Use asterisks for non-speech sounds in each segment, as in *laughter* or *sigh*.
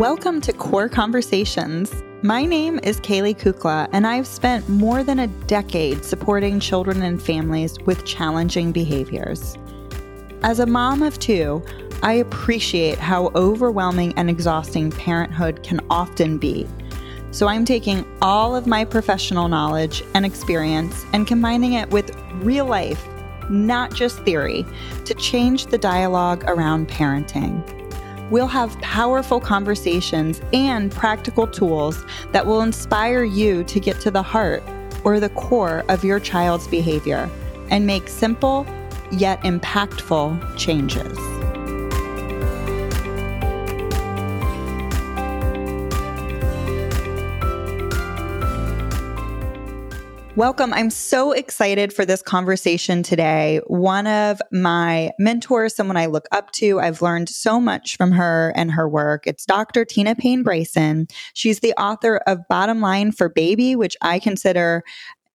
Welcome to COR Conversations. My name is Caley Kukla, and I've spent more than a decade supporting children and families with challenging behaviors. As a mom of two, I appreciate how overwhelming and exhausting parenthood can often be. So I'm taking all of my professional knowledge and experience and combining it with real life, not just theory, to change the dialogue around parenting we'll have powerful conversations and practical tools that will inspire you to get to the heart or the core of your child's behavior and make simple yet impactful changes. Welcome. I'm so excited for this conversation today. One of my mentors, someone I look up to, I've learned so much from her and her work. It's Dr. Tina Payne Bryson. She's the author of Bottom Line for Baby, which I consider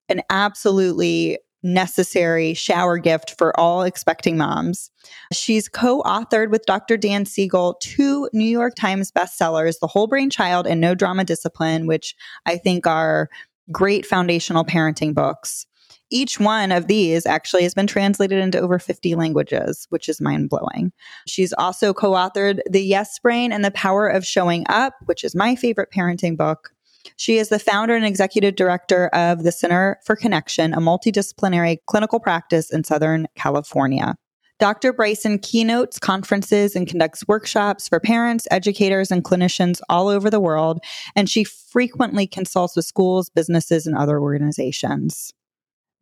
an absolutely necessary shower gift for all expecting moms. She's co authored with Dr. Dan Siegel two New York Times bestsellers, The Whole Brain Child and No Drama Discipline, which I think are great foundational parenting books. Each one of these actually has been translated into over 50 languages, which is mind blowing. She's also co authored The Yes Brain and the Power of Showing Up, which is my favorite parenting book. She is the founder and executive director of the Center for Connection, a multidisciplinary clinical practice in Southern California. Dr. Bryson keynotes conferences and conducts workshops for parents, educators, and clinicians all over the world, and she frequently consults with schools, businesses, and other organizations.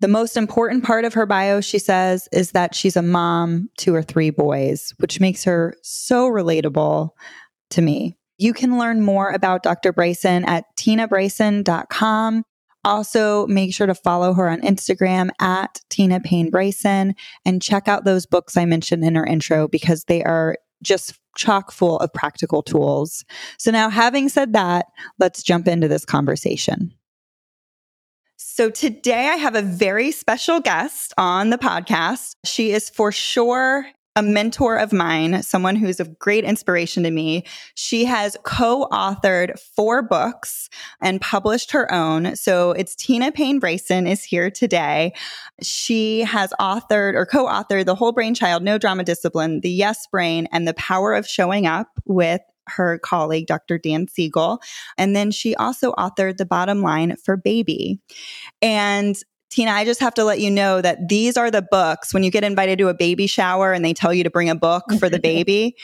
The most important part of her bio, she says, is that she's a mom to her three boys, which makes her so relatable to me. You can learn more about Dr. Bryson at tinabryson.com. Also, make sure to follow her on Instagram at Tina Payne Bryson and check out those books I mentioned in her intro because they are just chock full of practical tools. So, now having said that, let's jump into this conversation. So, today I have a very special guest on the podcast. She is for sure a mentor of mine, someone who's a great inspiration to me. She has co-authored four books and published her own. So it's Tina Payne Bryson is here today. She has authored or co-authored The Whole Brain Child, No Drama Discipline, The Yes Brain, and The Power of Showing Up with her colleague, Dr. Dan Siegel. And then she also authored The Bottom Line for Baby. And Tina, I just have to let you know that these are the books when you get invited to a baby shower and they tell you to bring a book for the *laughs* baby.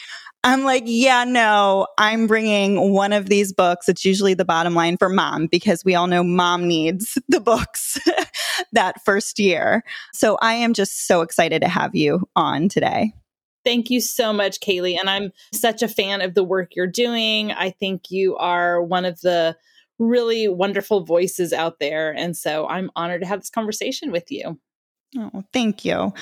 I'm like, yeah, no, I'm bringing one of these books. It's usually the bottom line for mom because we all know mom needs *laughs* the books *laughs* that first year. So I am just so excited to have you on today. Thank you so much, Caley. And I'm such a fan of the work you're doing. I think you are one of the really wonderful voices out there. And so I'm honored to have this conversation with you. Oh, thank you.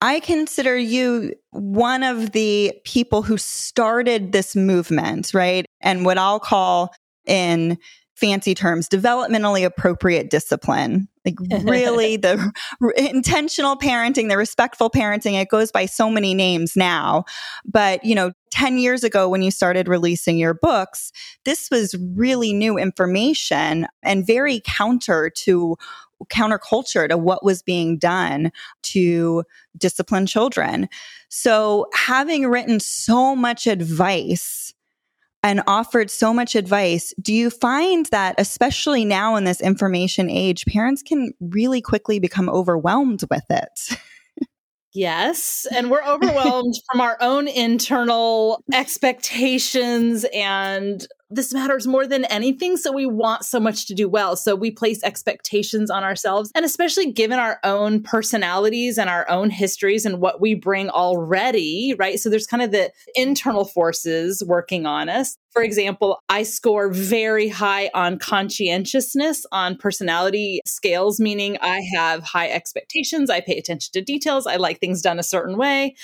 I consider you one of the people who started this movement, right? And what I'll call in fancy terms, developmentally appropriate discipline. Like *laughs* really the intentional parenting, the respectful parenting, it goes by so many names now. But, you know, 10 years ago when you started releasing your books, this was really new information and very counter to counterculture to what was being done to discipline children. So having written so much advice and offered so much advice. Do you find that, especially now in this information age, parents can really quickly become overwhelmed with it? Yes. And we're overwhelmed *laughs* from our own internal expectations and this matters more than anything. So we want so much to do well. So we place expectations on ourselves. And especially given our own personalities and our own histories and what we bring already, right? So there's kind of the internal forces working on us. For example, I score very high on conscientiousness on personality scales, meaning I have high expectations. I pay attention to details. I like things done a certain way.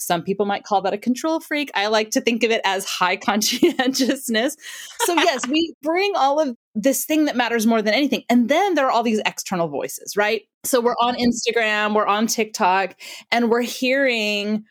Some people might call that a control freak. I like to think of it as high *laughs* conscientiousness. So, *laughs* yes, we bring all of this thing that matters more than anything. And then there are all these external voices, right? So, we're on Instagram, we're on TikTok, and we're hearing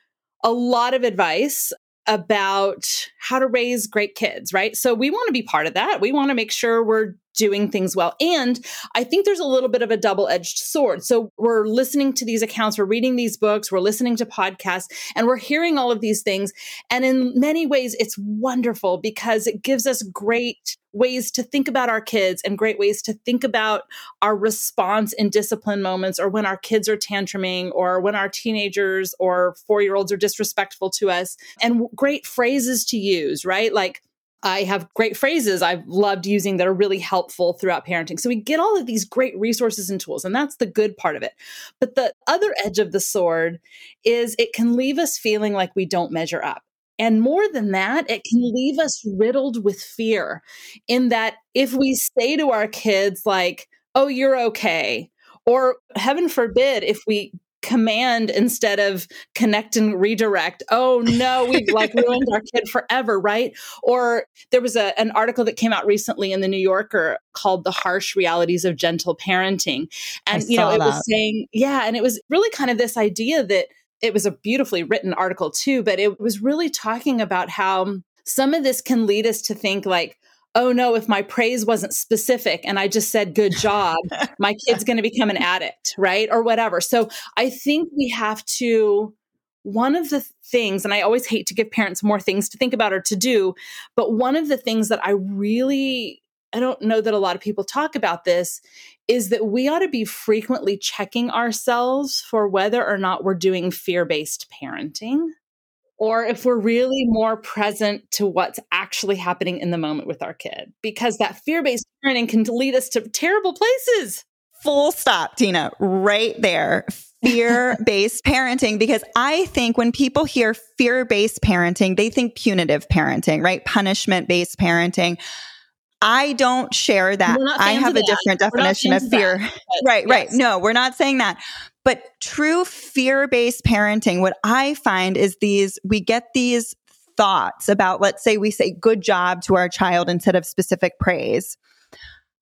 a lot of advice about how to raise great kids, right? So we want to be part of that. We want to make sure we're doing things well. And I think there's a little bit of a double edged sword. So we're listening to these accounts, we're reading these books, we're listening to podcasts, and we're hearing all of these things. And in many ways, it's wonderful because it gives us great ways to think about our kids and great ways to think about our response in discipline moments or when our kids are tantruming or when our teenagers or four year olds are disrespectful to us and great phrases to use, right? Like, I have great phrases I've loved using that are really helpful throughout parenting. So we get all of these great resources and tools, and that's the good part of it. But the other edge of the sword is it can leave us feeling like we don't measure up. And more than that, it can leave us riddled with fear in that if we say to our kids, like, oh, you're okay, or heaven forbid, if we command instead of connect and redirect. Oh no, we've like *laughs* ruined our kid forever, right? Or there was a, an article that came out recently in the New Yorker called The Harsh Realities of Gentle Parenting. And you know, it that. was saying, yeah, and it was really kind of this idea that it was a beautifully written article too, but it was really talking about how some of this can lead us to think like, oh no, if my praise wasn't specific and I just said good job, *laughs* my kid's going to become an addict, right? Or whatever. So I think we have to, one of the things, and I always hate to give parents more things to think about or to do, but one of the things that I really, I don't know that a lot of people talk about this, is that we ought to be frequently checking ourselves for whether or not we're doing fear based parenting or if we're really more present to what's actually happening in the moment with our kid, because that fear based parenting can lead us to terrible places. Full stop, Tina, right there. Fear based *laughs* parenting, because I think when people hear fear based parenting, they think punitive parenting, right? Punishment based parenting. I don't share that. I have a different definition of fear. That, right, yes. right. No, we're not saying that. But true fear based parenting, what I find is these, we get these thoughts about, let's say we say good job to our child instead of specific praise,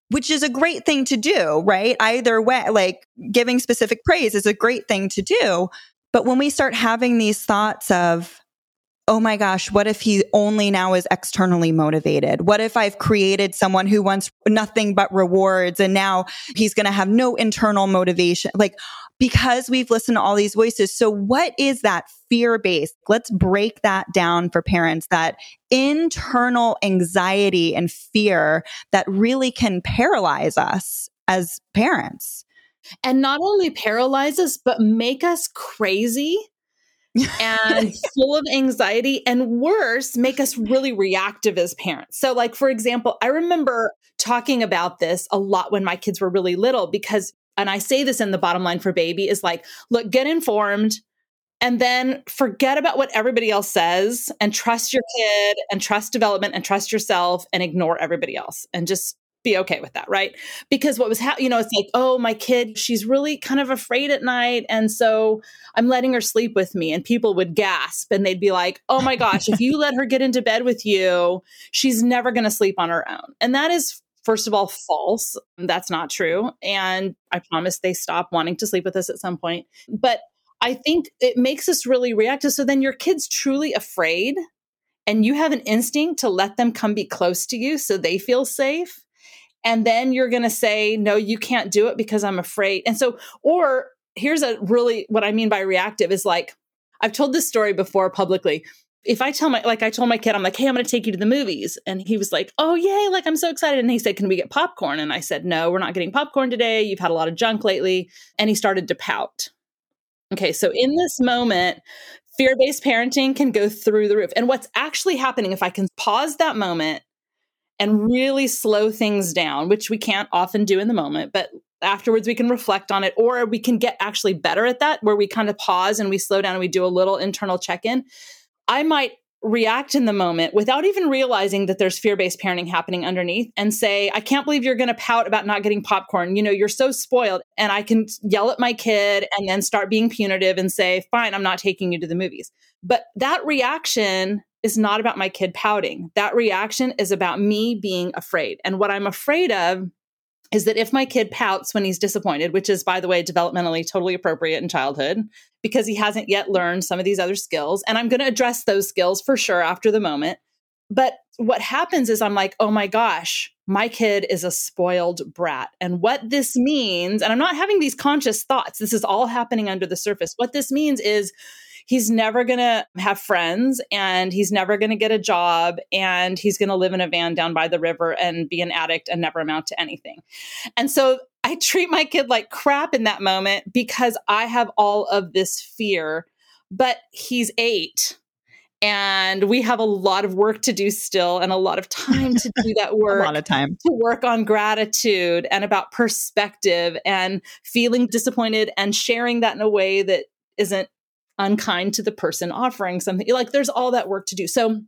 which is a great thing to do, right? Either way, like giving specific praise is a great thing to do. But when we start having these thoughts of, oh my gosh, what if he only now is externally motivated? What if I've created someone who wants nothing but rewards and now he's going to have no internal motivation? Like, because we've listened to all these voices. So what is that fear based? Let's break that down for parents that internal anxiety and fear that really can paralyze us as parents. And not only paralyze us, but make us crazy *laughs* and full of anxiety and worse make us really reactive as parents. So like for example, I remember talking about this a lot when my kids were really little because and I say this in the bottom line for baby is like look get informed and then forget about what everybody else says and trust your kid and trust development and trust yourself and ignore everybody else and just be okay with that, right? Because what was happening, you know, it's like, oh, my kid, she's really kind of afraid at night. And so I'm letting her sleep with me. And people would gasp and they'd be like, oh my gosh, if you let her get into bed with you, she's never going to sleep on her own. And that is first of all false. That's not true. And i promise they stop wanting to sleep with us at some point. But i think it makes us really reactive. So then your kid's truly afraid and you have an instinct to let them come be close to you so they feel safe. And then you're going to say no you can't do it because i'm afraid. And so or here's a really what i mean by reactive is like i've told this story before publicly if i tell my like i told my kid i'm like hey i'm going to take you to the movies. And he was like oh yay like i'm so excited. And he said can we get popcorn? And i said no we're not getting popcorn today. You've had a lot of junk lately. And he started to pout. Okay so in this moment fear-based parenting can go through the roof. And what's actually happening if i can pause that moment and really slow things down, which we can't often do in the moment, but afterwards we can reflect on it or we can get actually better at that where we kind of pause and we slow down and we do a little internal check-in. I might react in the moment without even realizing that there's fear-based parenting happening underneath and say, I can't believe you're going to pout about not getting popcorn. You know, you're so spoiled. And I can yell at my kid and then start being punitive and say, fine, I'm not taking you to the movies. But that reaction is not about my kid pouting. That reaction is about me being afraid. And what I'm afraid of is that if my kid pouts when he's disappointed, which is, by the way, developmentally totally appropriate in childhood because he hasn't yet learned some of these other skills, and I'm going to address those skills for sure after the moment. But what happens is I'm like, oh my gosh, my kid is a spoiled brat. And what this means, and I'm not having these conscious thoughts, this is all happening under the surface. What this means is he's never going to have friends and he's never going to get a job and he's going to live in a van down by the river and be an addict and never amount to anything. And so I treat my kid like crap in that moment because I have all of this fear, but he's eight and we have a lot of work to do still and a lot of time to do that work *laughs* a lot of time to work on gratitude and about perspective and feeling disappointed and sharing that in a way that isn't unkind to the person offering something like there's all that work to do so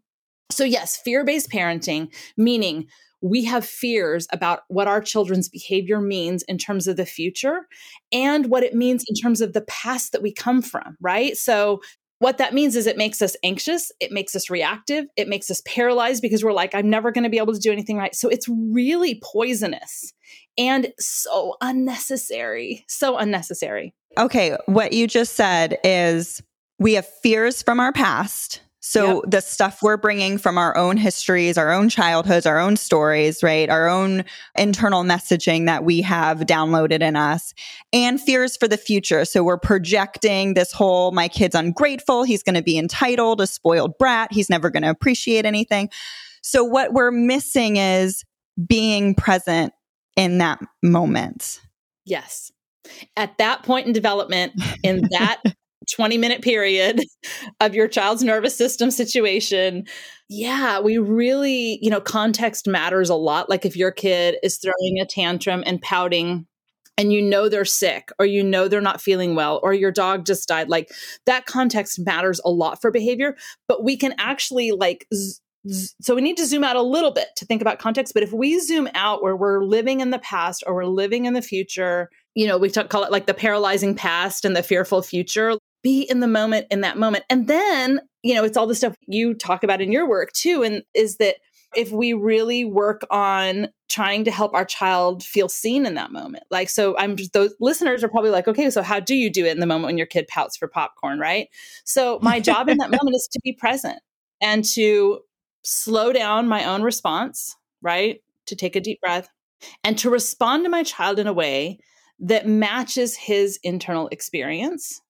so yes fear-based parenting meaning we have fears about what our children's behavior means in terms of the future and what it means in terms of the past that we come from, right? So, what that means is it makes us anxious, it makes us reactive, it makes us paralyzed because we're like, I'm never going to be able to do anything right. So, it's really poisonous and so unnecessary. So unnecessary. Okay, what you just said is we have fears from our past. So yep. the stuff we're bringing from our own histories, our own childhoods, our own stories, right? Our own internal messaging that we have downloaded in us and fears for the future. So we're projecting this whole, my kid's ungrateful. He's going to be entitled, a spoiled brat. He's never going to appreciate anything. So what we're missing is being present in that moment. Yes at that point in development, in that *laughs* 20 minute period of your child's nervous system situation, yeah, we really, you know, context matters a lot. Like if your kid is throwing a tantrum and pouting and you know they're sick or you know they're not feeling well or your dog just died, like that context matters a lot for behavior, but we can actually like z- so we need to zoom out a little bit to think about context but if we zoom out where we're living in the past or we're living in the future you know we talk, call it like the paralyzing past and the fearful future be in the moment in that moment. And then, you know, it's all the stuff you talk about in your work too. And is that if we really work on trying to help our child feel seen in that moment. Like, so I'm just, those listeners are probably like, okay, so how do you do it in the moment when your kid pouts for popcorn, right? So my job in that *laughs* moment is to be present and to slow down my own response, right? To take a deep breath and to respond to my child in a way that matches his internal experience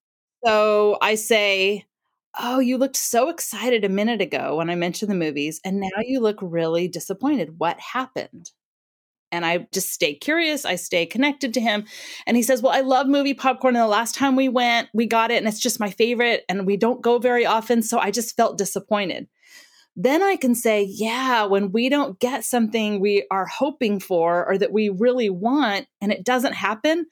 so I say, Oh, you looked so excited a minute ago when I mentioned the movies, and now you look really disappointed. What happened? And I just stay curious. I stay connected to him. And he says, Well, I love movie popcorn. And the last time we went, we got it, and it's just my favorite. And we don't go very often. So I just felt disappointed. Then I can say, Yeah, when we don't get something we are hoping for or that we really want, and it doesn't happen,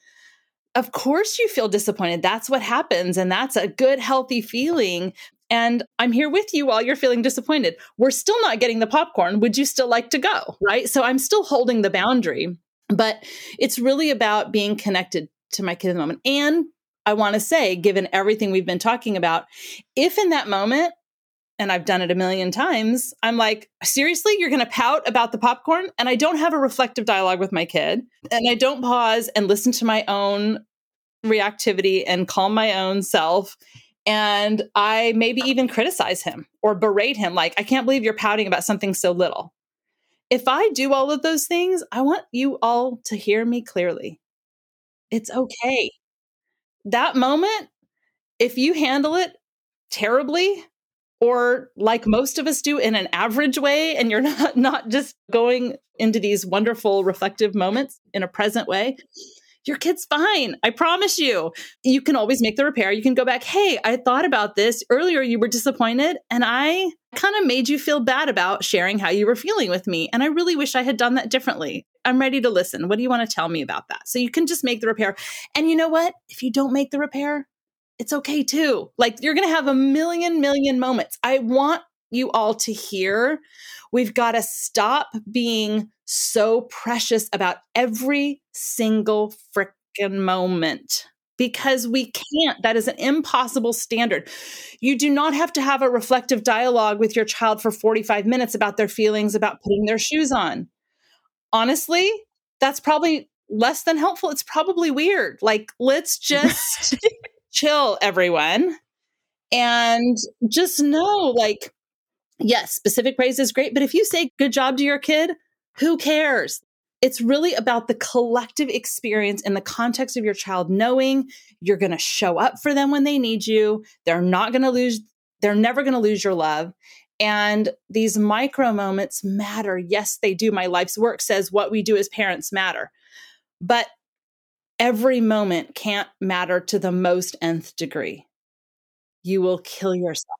of course you feel disappointed. That's what happens. And that's a good, healthy feeling. And I'm here with you while you're feeling disappointed. We're still not getting the popcorn. Would you still like to go? Right. So I'm still holding the boundary, but it's really about being connected to my kid in the moment. And I want to say, given everything we've been talking about, if in that moment and I've done it a million times, I'm like, seriously, you're going to pout about the popcorn? And I don't have a reflective dialogue with my kid. And I don't pause and listen to my own reactivity and calm my own self. And I maybe even criticize him or berate him, like, I can't believe you're pouting about something so little. If I do all of those things, I want you all to hear me clearly. It's okay. That moment, if you handle it terribly, or like most of us do in an average way and you're *laughs* not not just going into these wonderful reflective moments in a present way your kid's fine i promise you. You can always make the repair. You can go back hey i thought about this. Earlier you were disappointed and i kind of made you feel bad about sharing how you were feeling with me and i really wish i had done that differently. I'm ready to listen. What do you want to tell me about that? So you can just make the repair. And you know what? If you don't make the repair it's okay too. Like you're going to have a million, million moments. I want you all to hear we've got to stop being so precious about every single freaking moment because we can't. That is an impossible standard. You do not have to have a reflective dialogue with your child for 45 minutes about their feelings about putting their shoes on. Honestly, that's probably less than helpful. It's probably weird. Like, let's *laughs* just chill, everyone. And just know, like, yes, specific praise is great, but if you say good job to your kid, who cares? It's really about the collective experience in the context of your child knowing you're going to show up for them when they need you. They're not going to lose, they're never going to lose your love. And these micro moments matter. Yes, they do. My life's work says what we do as parents matter. But every moment can't matter to the most nth degree. You will kill yourself.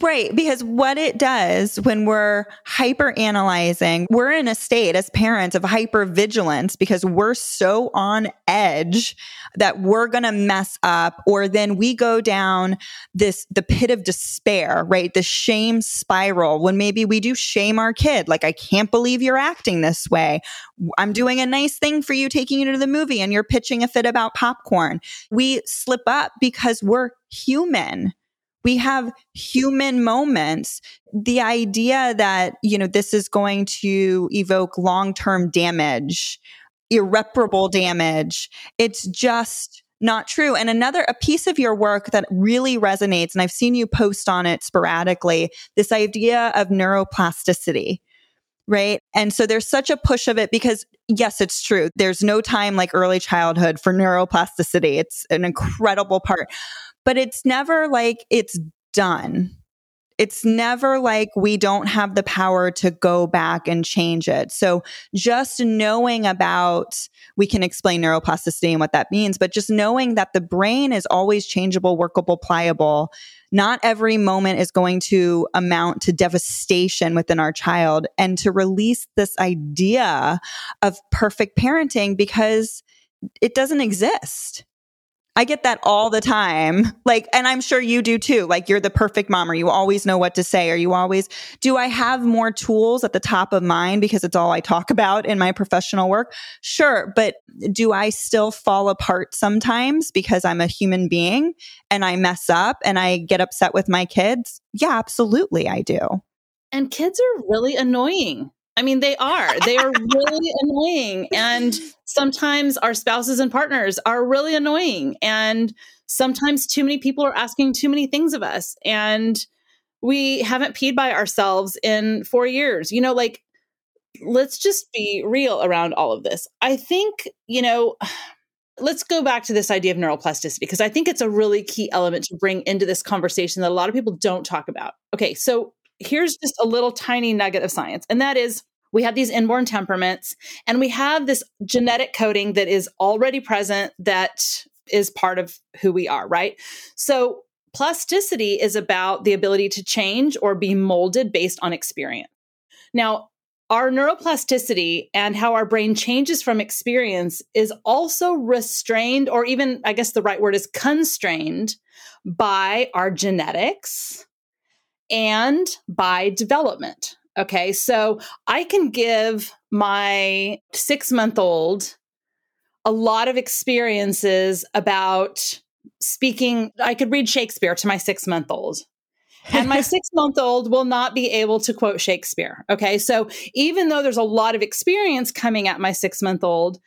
Right. Because what it does when we're hyper analyzing, we're in a state as parents of hyper vigilance because we're so on edge that we're going to mess up or then we go down this, the pit of despair, right? The shame spiral when maybe we do shame our kid. Like, I can't believe you're acting this way. I'm doing a nice thing for you, taking you to the movie and you're pitching a fit about popcorn. We slip up because we're human we have human moments. The idea that, you know, this is going to evoke long term damage, irreparable damage, it's just not true. And another, a piece of your work that really resonates, and I've seen you post on it sporadically, this idea of neuroplasticity right? And so there's such a push of it because yes, it's true. There's no time like early childhood for neuroplasticity. It's an incredible part but it's never like it's done. It's never like we don't have the power to go back and change it. So just knowing about, we can explain neuroplasticity and what that means, but just knowing that the brain is always changeable, workable, pliable. Not every moment is going to amount to devastation within our child and to release this idea of perfect parenting because it doesn't exist. I get that all the time. Like, and I'm sure you do too. Like, you're the perfect mom, or you always know what to say, or you always do. I have more tools at the top of mind because it's all I talk *laughs* about in my professional work? Sure. But do I still fall apart sometimes because I'm a human being and I mess up and I get upset with my kids? Yeah, absolutely. I do. And kids are really annoying. I mean, they are. They are really annoying. And sometimes our spouses and partners are really annoying. And sometimes too many people are asking too many things of us. And we haven't peed by ourselves in four years. You know, like, let's just be real around all of this. I think, you know, *sighs* let's go back to this idea of neuroplasticity because I think it's a really key element to bring into this conversation that a lot of people don't talk about. Okay, so here's just a little tiny nugget of science, and that is we have these inborn temperaments and we have this genetic coding that is already present that is part of who we are, right? So, plasticity is about the ability to change or be molded based on experience. Now, our neuroplasticity and how our brain changes from experience is also restrained, or even, I guess the right word is constrained by our genetics, and by development. Okay, so I can give my six month old a lot of experiences about speaking. I could read Shakespeare to my six month old. and my *laughs* six month old will not be able to quote Shakespeare. Okay. So even though there's a lot of experience coming at my six month old,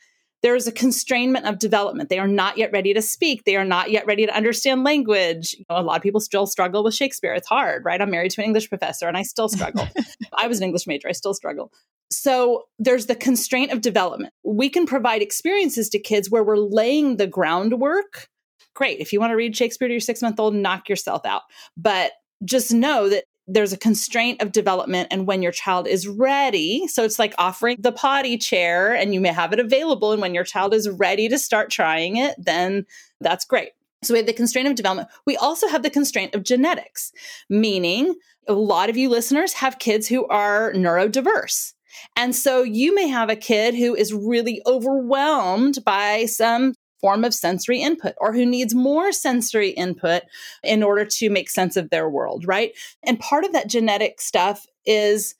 there is a constrainment of development. They are not yet ready to speak. They are not yet ready to understand language. You know, a lot of people still struggle with Shakespeare. It's hard, right? I'm married to an English professor and I still struggle. *laughs* I was an English major. I still struggle. So there's the constraint of development. We can provide experiences to kids where we're laying the groundwork. Great. If you want to read Shakespeare to your six month old, knock yourself out. But just know that there's a constraint of development and when your child is ready so it's like offering the potty chair and you may have it available and when your child is ready to start trying it then that's great. So we have the constraint of development. We also have the constraint of genetics meaning a lot of you listeners have kids who are neurodiverse. And so you may have a kid who is really overwhelmed by some form of sensory input or who needs more sensory input in order to make sense of their world, right? And part of that genetic stuff is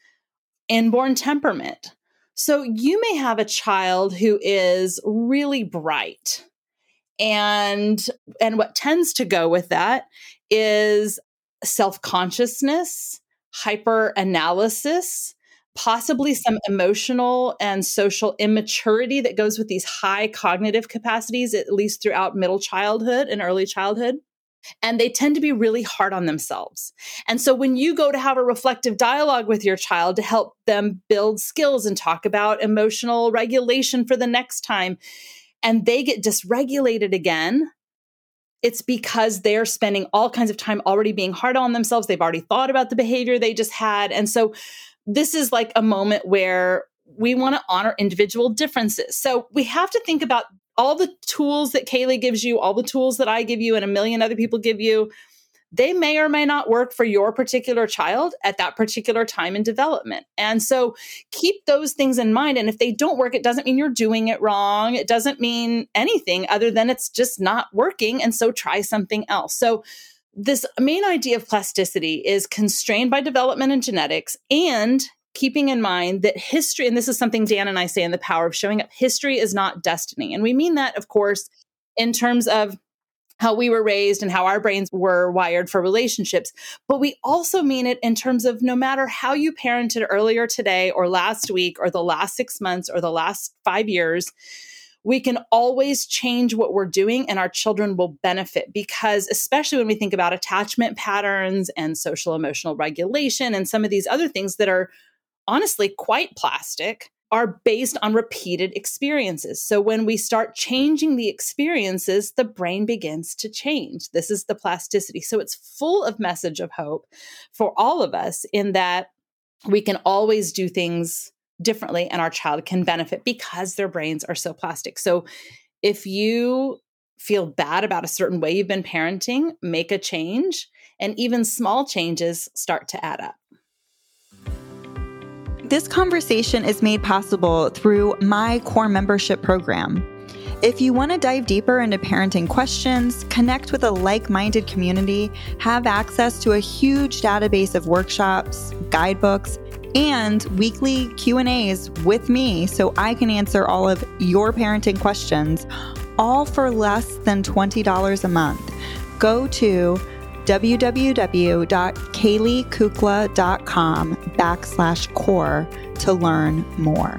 inborn temperament. So you may have a child who is really bright. And and what tends to go with that is self-consciousness, hyper analysis, possibly some emotional and social immaturity that goes with these high cognitive capacities, at least throughout middle childhood and early childhood. And they tend to be really hard on themselves. And so when you go to have a reflective dialogue with your child to help them build skills and talk about emotional regulation for the next time, and they get dysregulated again, it's because they're spending all kinds of time already being hard on themselves. They've already thought about the behavior they just had. And so this is like a moment where we want to honor individual differences. So we have to think about all the tools that Caley gives you, all the tools that I give you, and a million other people give you. They may or may not work for your particular child at that particular time in development. And so keep those things in mind. And if they don't work, it doesn't mean you're doing it wrong. It doesn't mean anything other than it's just not working. And so try something else. So this main idea of plasticity is constrained by development and genetics and keeping in mind that history, and this is something Dan and I say in The Power of Showing Up, history is not destiny. And we mean that, of course, in terms of how we were raised and how our brains were wired for relationships. But we also mean it in terms of no matter how you parented earlier today or last week or the last six months or the last five years, we can always change what we're doing and our children will benefit because especially when we think about attachment patterns and social emotional regulation and some of these other things that are honestly quite plastic are based on repeated experiences. So when we start changing the experiences, the brain begins to change. This is the plasticity. So it's full of message of hope for all of us in that we can always do things differently and our child can benefit because their brains are so plastic. So if you feel bad about a certain way you've been parenting, make a change, and even small changes start to add up. This conversation is made possible through my core membership program. If you want to dive deeper into parenting questions, connect with a like-minded community, have access to a huge database of workshops, guidebooks, and weekly Q&As with me so I can answer all of your parenting questions all for less than $20 a month. Go to www.caleykukla.com backslash COR to learn more.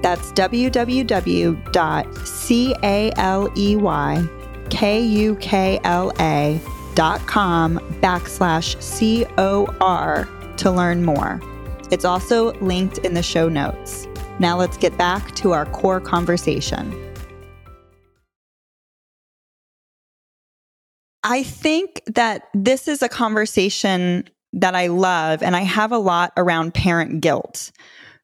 That's www.c-a-l-e-y-k-u-k-l-a.com backslash C-O-R to learn more. It's also linked in the show notes. Now let's get back to our core conversation. I think that this is a conversation that I love, and I have a lot around parent guilt,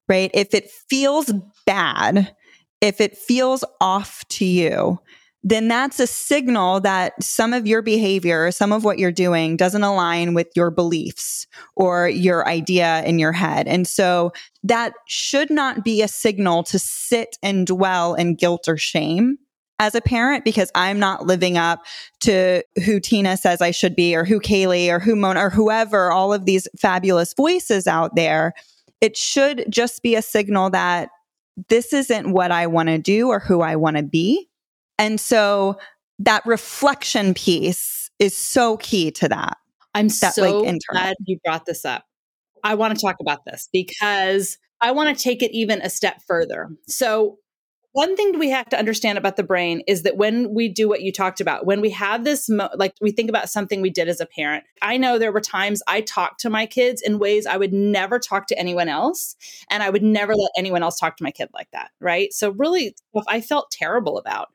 right? If it feels bad, if it feels off to you, then that's a signal that some of your behavior, some of what you're doing doesn't align with your beliefs or your idea in your head. And so that should not be a signal to sit and dwell in guilt or shame as a parent because I'm not living up to who Tina says I should be or who Caley or who Mona or whoever, all of these fabulous voices out there. It should just be a signal that this isn't what I want to do or who I want to be. And so that reflection piece is so key to that. I'm that, so like, glad you brought this up. I want to talk about this because I want to take it even a step further. So, one thing we have to understand about the brain is that when we do what you talked about, when we have this, mo- like we think about something we did as a parent, I know there were times I talked to my kids in ways I would never talk to anyone else. And I would never let anyone else talk to my kid like that. Right. So, really, I felt terrible about.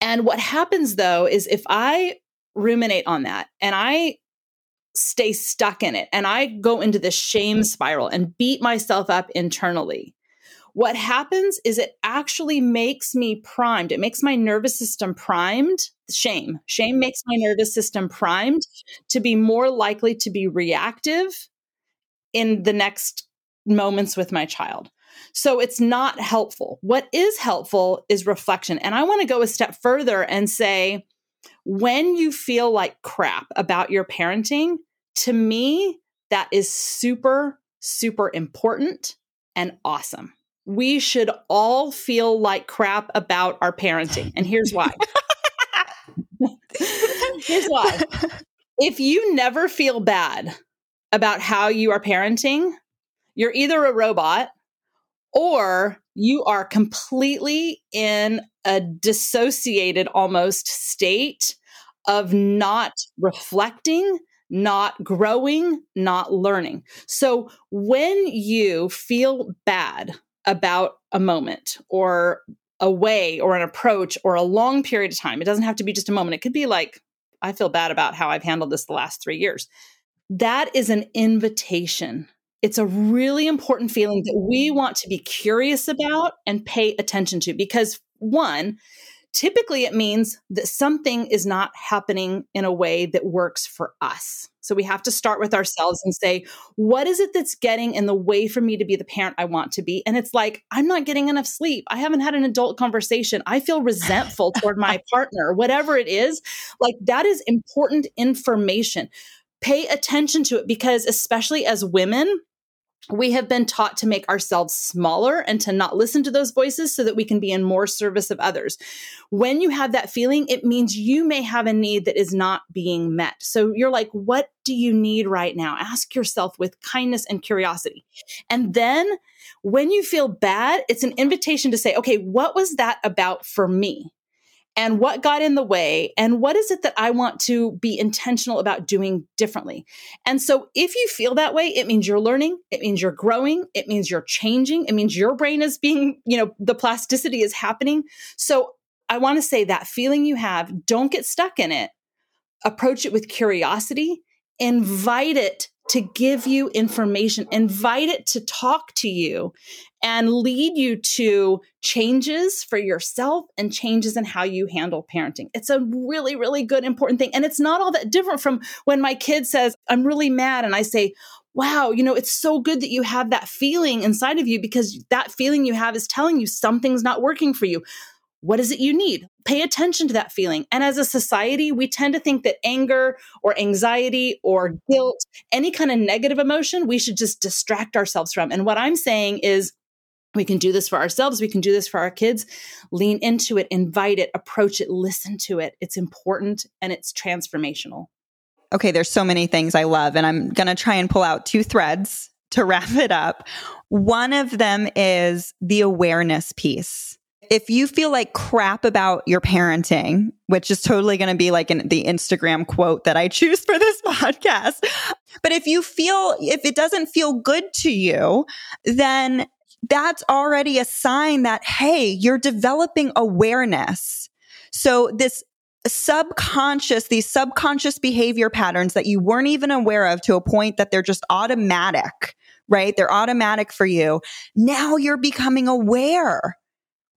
And what happens though is if I ruminate on that and I stay stuck in it and I go into this shame spiral and beat myself up internally, what happens is it actually makes me primed. It makes my nervous system primed. Shame. Shame makes my nervous system primed to be more likely to be reactive in the next moments with my child. So it's not helpful. What is helpful is reflection. And I want to go a step further and say, when you feel like crap about your parenting, to me, that is super, super important and awesome. We should all feel like crap about our parenting. And here's why. *laughs* here's why. If you never feel bad about how you are parenting, you're either a robot or you are completely in a dissociated almost state of not reflecting, not growing, not learning. So when you feel bad about a moment or a way or an approach or a long period of time, it doesn't have to be just a moment. It could be like, I feel bad about how I've handled this the last three years. That is an invitation it's a really important feeling that we want to be curious about and pay attention to because, one, typically it means that something is not happening in a way that works for us. So we have to start with ourselves and say, what is it that's getting in the way for me to be the parent I want to be? And it's like, I'm not getting enough sleep. I haven't had an adult conversation. I feel resentful toward my *laughs* partner, whatever it is. Like that is important information. Pay attention to it because, especially as women, we have been taught to make ourselves smaller and to not listen to those voices so that we can be in more service of others. When you have that feeling, it means you may have a need that is not being met. So you're like, what do you need right now? Ask yourself with kindness and curiosity. And then when you feel bad, it's an invitation to say, okay, what was that about for me? And what got in the way and what is it that I want to be intentional about doing differently. And so if you feel that way, it means you're learning, it means you're growing, it means you're changing, it means your brain is being, you know, the plasticity is happening. So I want to say that feeling you have, don't get stuck in it. Approach it with curiosity, invite it to give you information, invite it to talk to you and lead you to changes for yourself and changes in how you handle parenting. It's a really, really good, important thing. And it's not all that different from when my kid says, I'm really mad. And I say, wow, you know, it's so good that you have that feeling inside of you because that feeling you have is telling you something's not working for you. What is it you need? Pay attention to that feeling. And as a society, we tend to think that anger or anxiety or guilt, any kind of negative emotion, we should just distract ourselves from. And what I'm saying is, we can do this for ourselves. We can do this for our kids. Lean into it, invite it, approach it, listen to it. It's important and it's transformational. Okay, there's so many things I love, and I'm going to try and pull out two threads to *laughs* wrap it up. One of them is the awareness piece if you feel like crap about your parenting, which is totally going to be like in the Instagram quote that I choose for this *laughs* podcast, but if you feel, if it doesn't feel good to you, then that's already a sign that, hey, you're developing awareness. So this subconscious, these subconscious behavior patterns that you weren't even aware of to a point that they're just automatic, right? They're automatic for you. Now you're becoming aware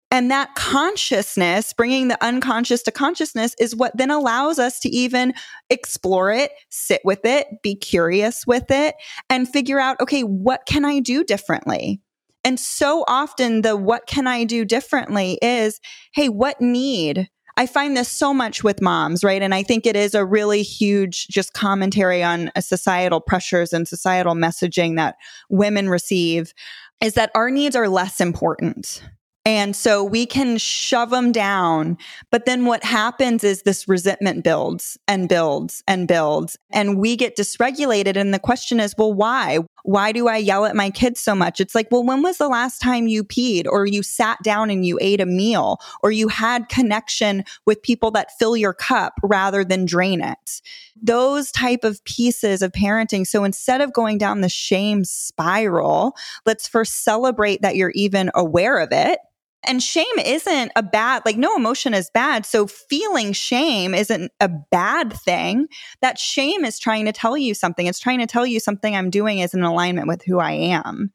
and that consciousness, bringing the unconscious to consciousness, is what then allows us to even explore it, sit with it, be curious with it, and figure out, okay, what can I do differently? And so often, the what can I do differently is, hey, what need? I find this so much with moms, right? And I think it is a really huge just commentary on uh, societal pressures and societal messaging that women receive is that our needs are less important and so we can shove them down. But then what happens is this resentment builds and builds and builds. And we get dysregulated. And the question is, well, why? Why do I yell at my kids so much? It's like, well, when was the last time you peed or you sat down and you ate a meal or you had connection with people that fill your cup rather than drain it? Those type of pieces of parenting. So instead of going down the shame spiral, let's first celebrate that you're even aware of it and shame isn't a bad, like, no emotion is bad. So feeling shame isn't a bad thing. That shame is trying to tell you something. It's trying to tell you something I'm doing is in alignment with who I am.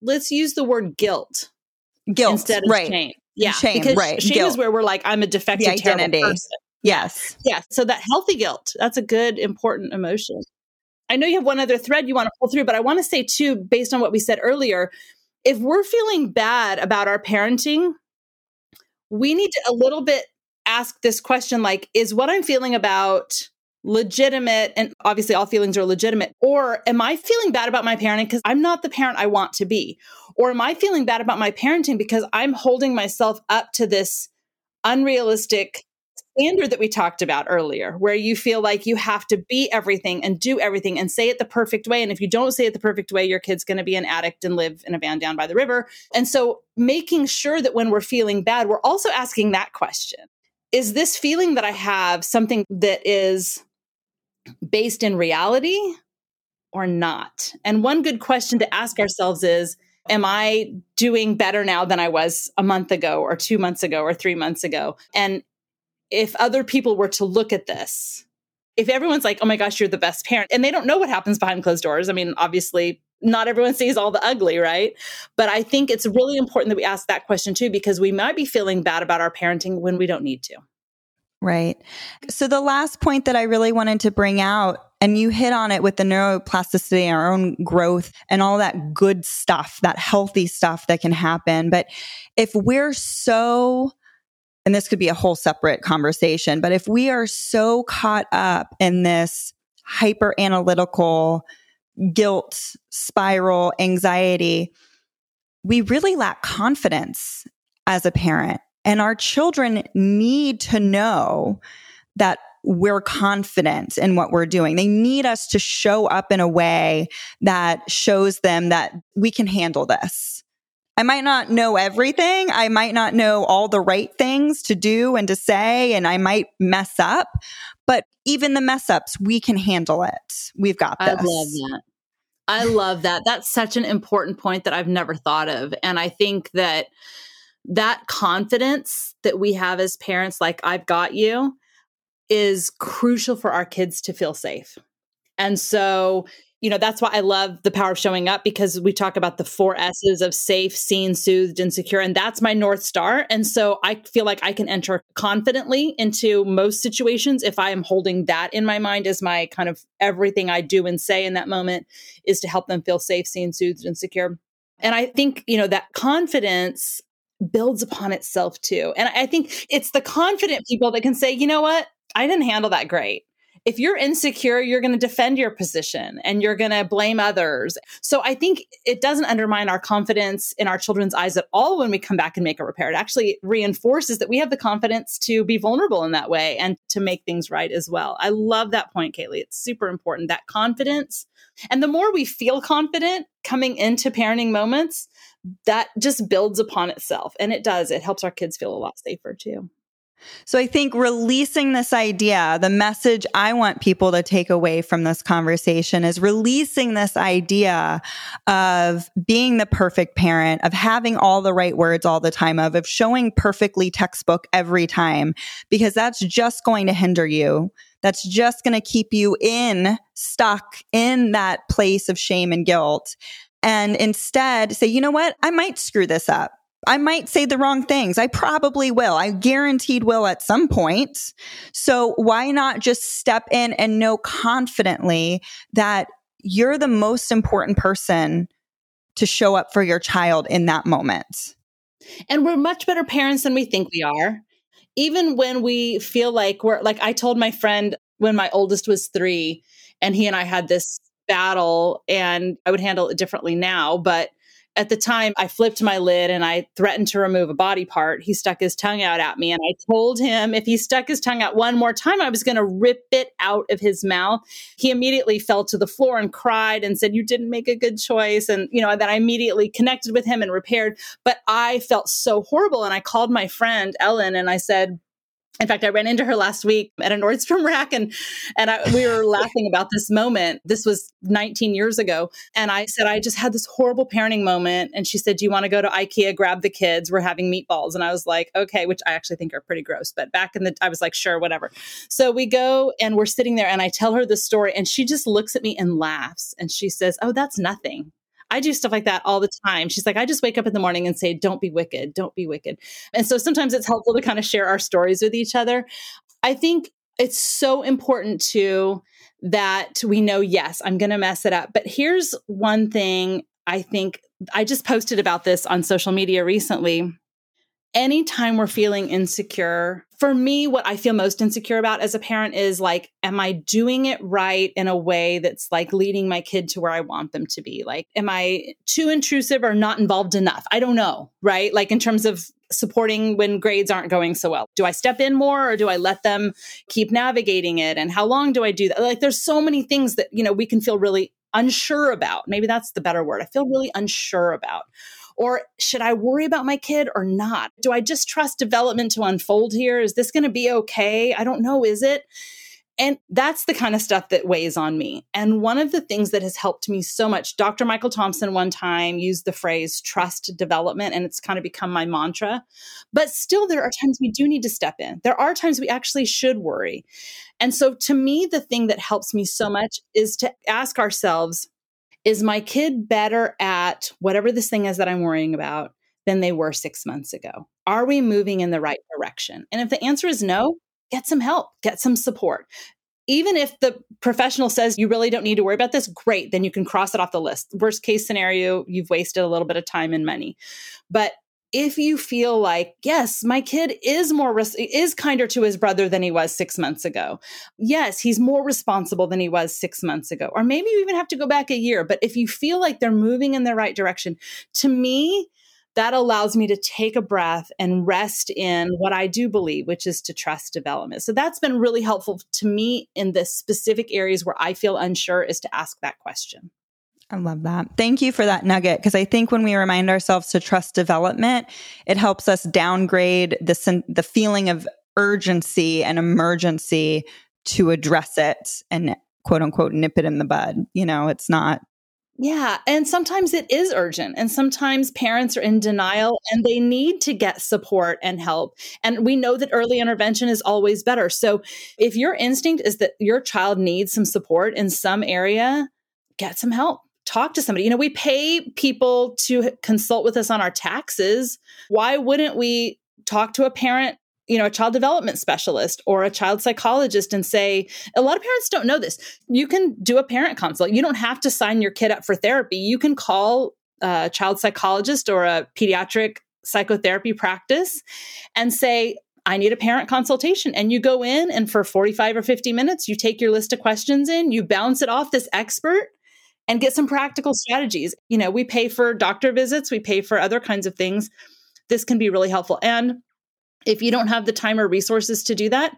Let's use the word guilt. Guilt. Instead of right. shame. Yeah. Shame. Because right. shame guilt. is where we're like, I'm a defective, the identity. person. Yes. Yeah. So that healthy guilt, that's a good, important emotion. I know you have one other thread you want to pull through, but I want to say too, based on what we said earlier, if we're feeling bad about our parenting, we need to a little bit ask this question like, is what I'm feeling about legitimate? And obviously, all feelings are legitimate. Or am I feeling bad about my parenting because I'm not the parent I want to be? Or am I feeling bad about my parenting because I'm holding myself up to this unrealistic standard that we talked about earlier, where you feel like you have to be everything and do everything and say it the perfect way. And if you don't say it the perfect way, your kid's going to be an addict and live in a van down by the river. And so making sure that when we're feeling bad, we're also asking that question Is this feeling that I have something that is based in reality or not? And one good question to ask ourselves is, Am I doing better now than I was a month ago or two months ago or three months ago? And if other people were to look at this, if everyone's like, oh my gosh, you're the best parent, and they don't know what happens behind closed doors, I mean, obviously, not everyone *laughs* sees all the ugly, right? But I think it's really important that we ask that question too, because we might be feeling bad about our parenting when we don't need to. Right. So, the last point that I really wanted to bring out and you hit on it with the neuroplasticity, and our own growth, and all that good stuff, that healthy stuff that can happen. But if we're so, and this could be a whole separate conversation, but if we are so caught up in this hyper analytical guilt spiral, anxiety, we really lack confidence as a parent. And our children need to know that we're confident in what we're doing. They need us to show up in a way that shows them that we can handle this. I might not know everything. I might not know all the right things to do and to say, and I might mess up, but even the mess ups, we can handle it. We've got this. I love that. I love that. That's such an important point that I've never thought of. And I think that that confidence that we have as parents, like, I've got you, is crucial for our kids to feel safe. And so, you know, that's why I love the power of showing up because we talk about the four S's of safe, seen, soothed, and secure. And that's my North Star. And so I feel like I can enter confidently into most situations if I am holding that in my mind as my kind of everything I do and say in that moment is to help them feel safe, seen, soothed, and secure. And I think, you know, that confidence builds upon itself too. And I think it's the confident people that can say, you know what? I didn't handle that great. If you're insecure, you're going to defend your position and you're going to blame others. So I think it doesn't undermine our confidence in our children's eyes at all when we come back and make a repair. It actually reinforces that we have the confidence to be vulnerable in that way and to make things right as well. I love that point, Caley. It's super important that confidence. And the more we feel confident coming into parenting moments, that just builds upon itself. And it does. It helps our kids feel a lot safer too. So I think releasing this idea, the message I want people to take away from this conversation is releasing this idea of being the perfect parent, of having all the right words all the time, of, of showing perfectly textbook every time, because that's just going to hinder you. That's just going to keep you in stuck in that place of shame and guilt. And instead say, you know what? I might screw this up. I might say the wrong things. I probably will. I guaranteed will at some point. So why not just step in and know confidently that you're the most important person to show up for your child in that moment? And we're much better parents than we think we are. Even when we feel like we're like, I told my friend when my oldest was three, and he and I had this battle, and I would handle it differently now, but at the time I flipped my lid and I threatened to remove a body part. He stuck his tongue out at me and I told him if he stuck his tongue out one more time, I was going to rip it out of his mouth. He immediately fell to the floor and cried and said, You didn't make a good choice. And, you know, then I immediately connected with him and repaired. But I felt so horrible. And I called my friend Ellen and I said, in fact, I ran into her last week at a Nordstrom rack and and I, we were *laughs* laughing about this moment. This was 19 years ago. And I said, I just had this horrible parenting moment. And she said, Do you want to go to IKEA, grab the kids? We're having meatballs. And I was like, Okay, which I actually think are pretty gross. But back in the, I was like, Sure, whatever. So we go and we're sitting there and I tell her the story and she just looks at me and laughs. And she says, Oh, that's nothing. I do stuff like that all the time. She's like, I just wake up in the morning and say, don't be wicked, don't be wicked. And so sometimes it's helpful to kind of share our stories with each other. I think it's so important too that we know, yes, I'm going to mess it up. But here's one thing I think I just posted about this on social media recently. Anytime we're feeling insecure, for me, what I feel most insecure about as a parent is like, am I doing it right in a way that's like leading my kid to where I want them to be? Like, am I too intrusive or not involved enough? I don't know, right? Like, in terms of supporting when grades aren't going so well. Do I step in more or do I let them keep navigating it? And how long do I do that? Like, there's so many things that, you know, we can feel really unsure about. Maybe that's the better word. I feel really unsure about. Or should I worry about my kid or not? Do I just trust development to unfold here? Is this going to be okay? I don't know. Is it? And that's the kind of stuff that weighs on me. And one of the things that has helped me so much, Dr. Michael Thompson one time used the phrase trust development, and it's kind of become my mantra. But still, there are times we do need to step in. There are times we actually should worry. And so, to me, the thing that helps me so much is to ask ourselves, is my kid better at whatever this thing is that I'm worrying about than they were six months ago? Are we moving in the right direction? And if the answer is no, get some help, get some support. Even if the professional says you really don't need to worry about this, great, then you can cross it off the list. Worst case scenario, you've wasted a little bit of time and money. But if you feel like yes my kid is more res- is kinder to his brother than he was 6 months ago yes he's more responsible than he was 6 months ago or maybe you even have to go back a year but if you feel like they're moving in the right direction to me that allows me to take a breath and rest in what I do believe, which is to trust development. So that's been really helpful to me in the specific areas where I feel unsure is to ask that question. I love that. Thank you for that nugget because I think when we remind ourselves to trust development, it helps us downgrade the the feeling of urgency and emergency to address it and quote unquote nip it in the bud. You know, it's not yeah. And sometimes it is urgent. And sometimes parents are in denial and they need to get support and help. And we know that early intervention is always better. So if your instinct is that your child needs some support in some area, get some help talk to somebody. You know, we pay people to consult with us on our taxes. Why wouldn't we talk to a parent, you know, a child development specialist or a child psychologist and say, a lot of parents don't know this. You can do a parent consult. You don't have to sign your kid up for therapy. You can call a child psychologist or a pediatric psychotherapy practice and say, I need a parent consultation. And you go in, and for 45 or 50 minutes, you take your list of questions in, you bounce it off this expert, and get some practical strategies. You know, we pay for doctor visits, we pay for other kinds of things. This can be really helpful. And if you don't have the time or resources to do that,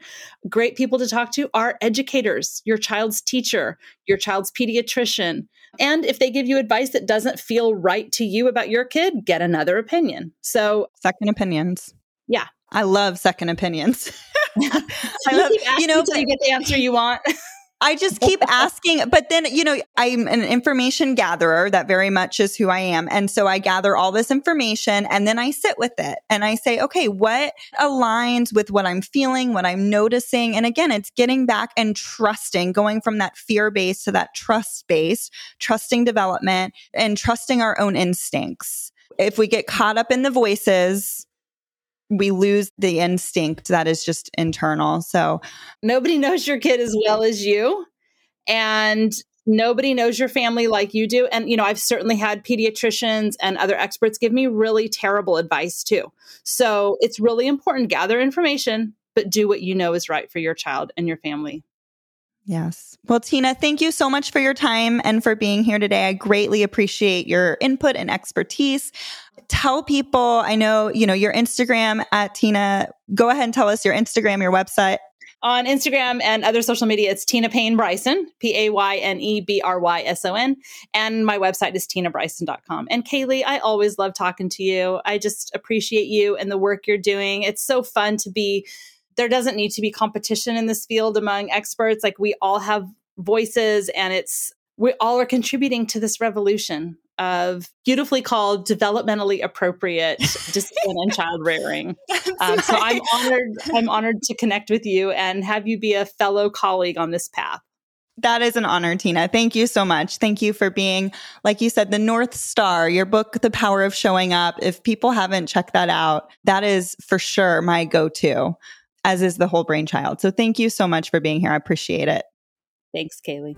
great people to talk to are educators, your child's teacher, your child's pediatrician. And if they give you advice that doesn't feel right to you about your kid, get another opinion. So, second opinions. Yeah. I love second opinions. *laughs* *laughs* I love, you know, until you get the answer you want. *laughs* I just keep asking, but then, you know, I'm an information gatherer. That very much is who I am. And so I gather all this information and then I sit with it and I say, okay, what aligns with what I'm feeling, what I'm noticing? And again, it's getting back and trusting, going from that fear based to that trust based, trusting development and trusting our own instincts. If we get caught up in the voices, we lose the instinct that is just internal. So nobody *laughs* knows your kid as well as you. And nobody knows your family like you do. And, you know, I've certainly had pediatricians and other experts give me really terrible advice too. So it's really important gather information, but do what you know is right for your child and your family. Yes. Well, Tina, thank you so much for your time and for being here today. I greatly appreciate your input and expertise. Tell people, I know, you know, your Instagram at Tina. Go ahead and tell us your Instagram, your website. On Instagram and other social media, it's Tina Payne Bryson, P A Y N E B R Y S O N. And my website is tinabryson.com. And Caley, I always love talking to you. I just appreciate you and the work you're doing. It's so fun to be there doesn't need to be competition in this field among experts. Like we all have voices and it's, we all are contributing to this revolution of beautifully called developmentally appropriate *laughs* discipline and child rearing. Um, so I'm honored. I'm honored to connect with you and have you be a fellow colleague on this path. That is an honor, Tina. Thank you so much. Thank you for being, like you said, the North Star, your book, The Power of Showing Up. If people haven't checked that out, that is for sure my go to as is the Whole-Brain Child. So thank you so much for being here. I appreciate it. Thanks, Caley.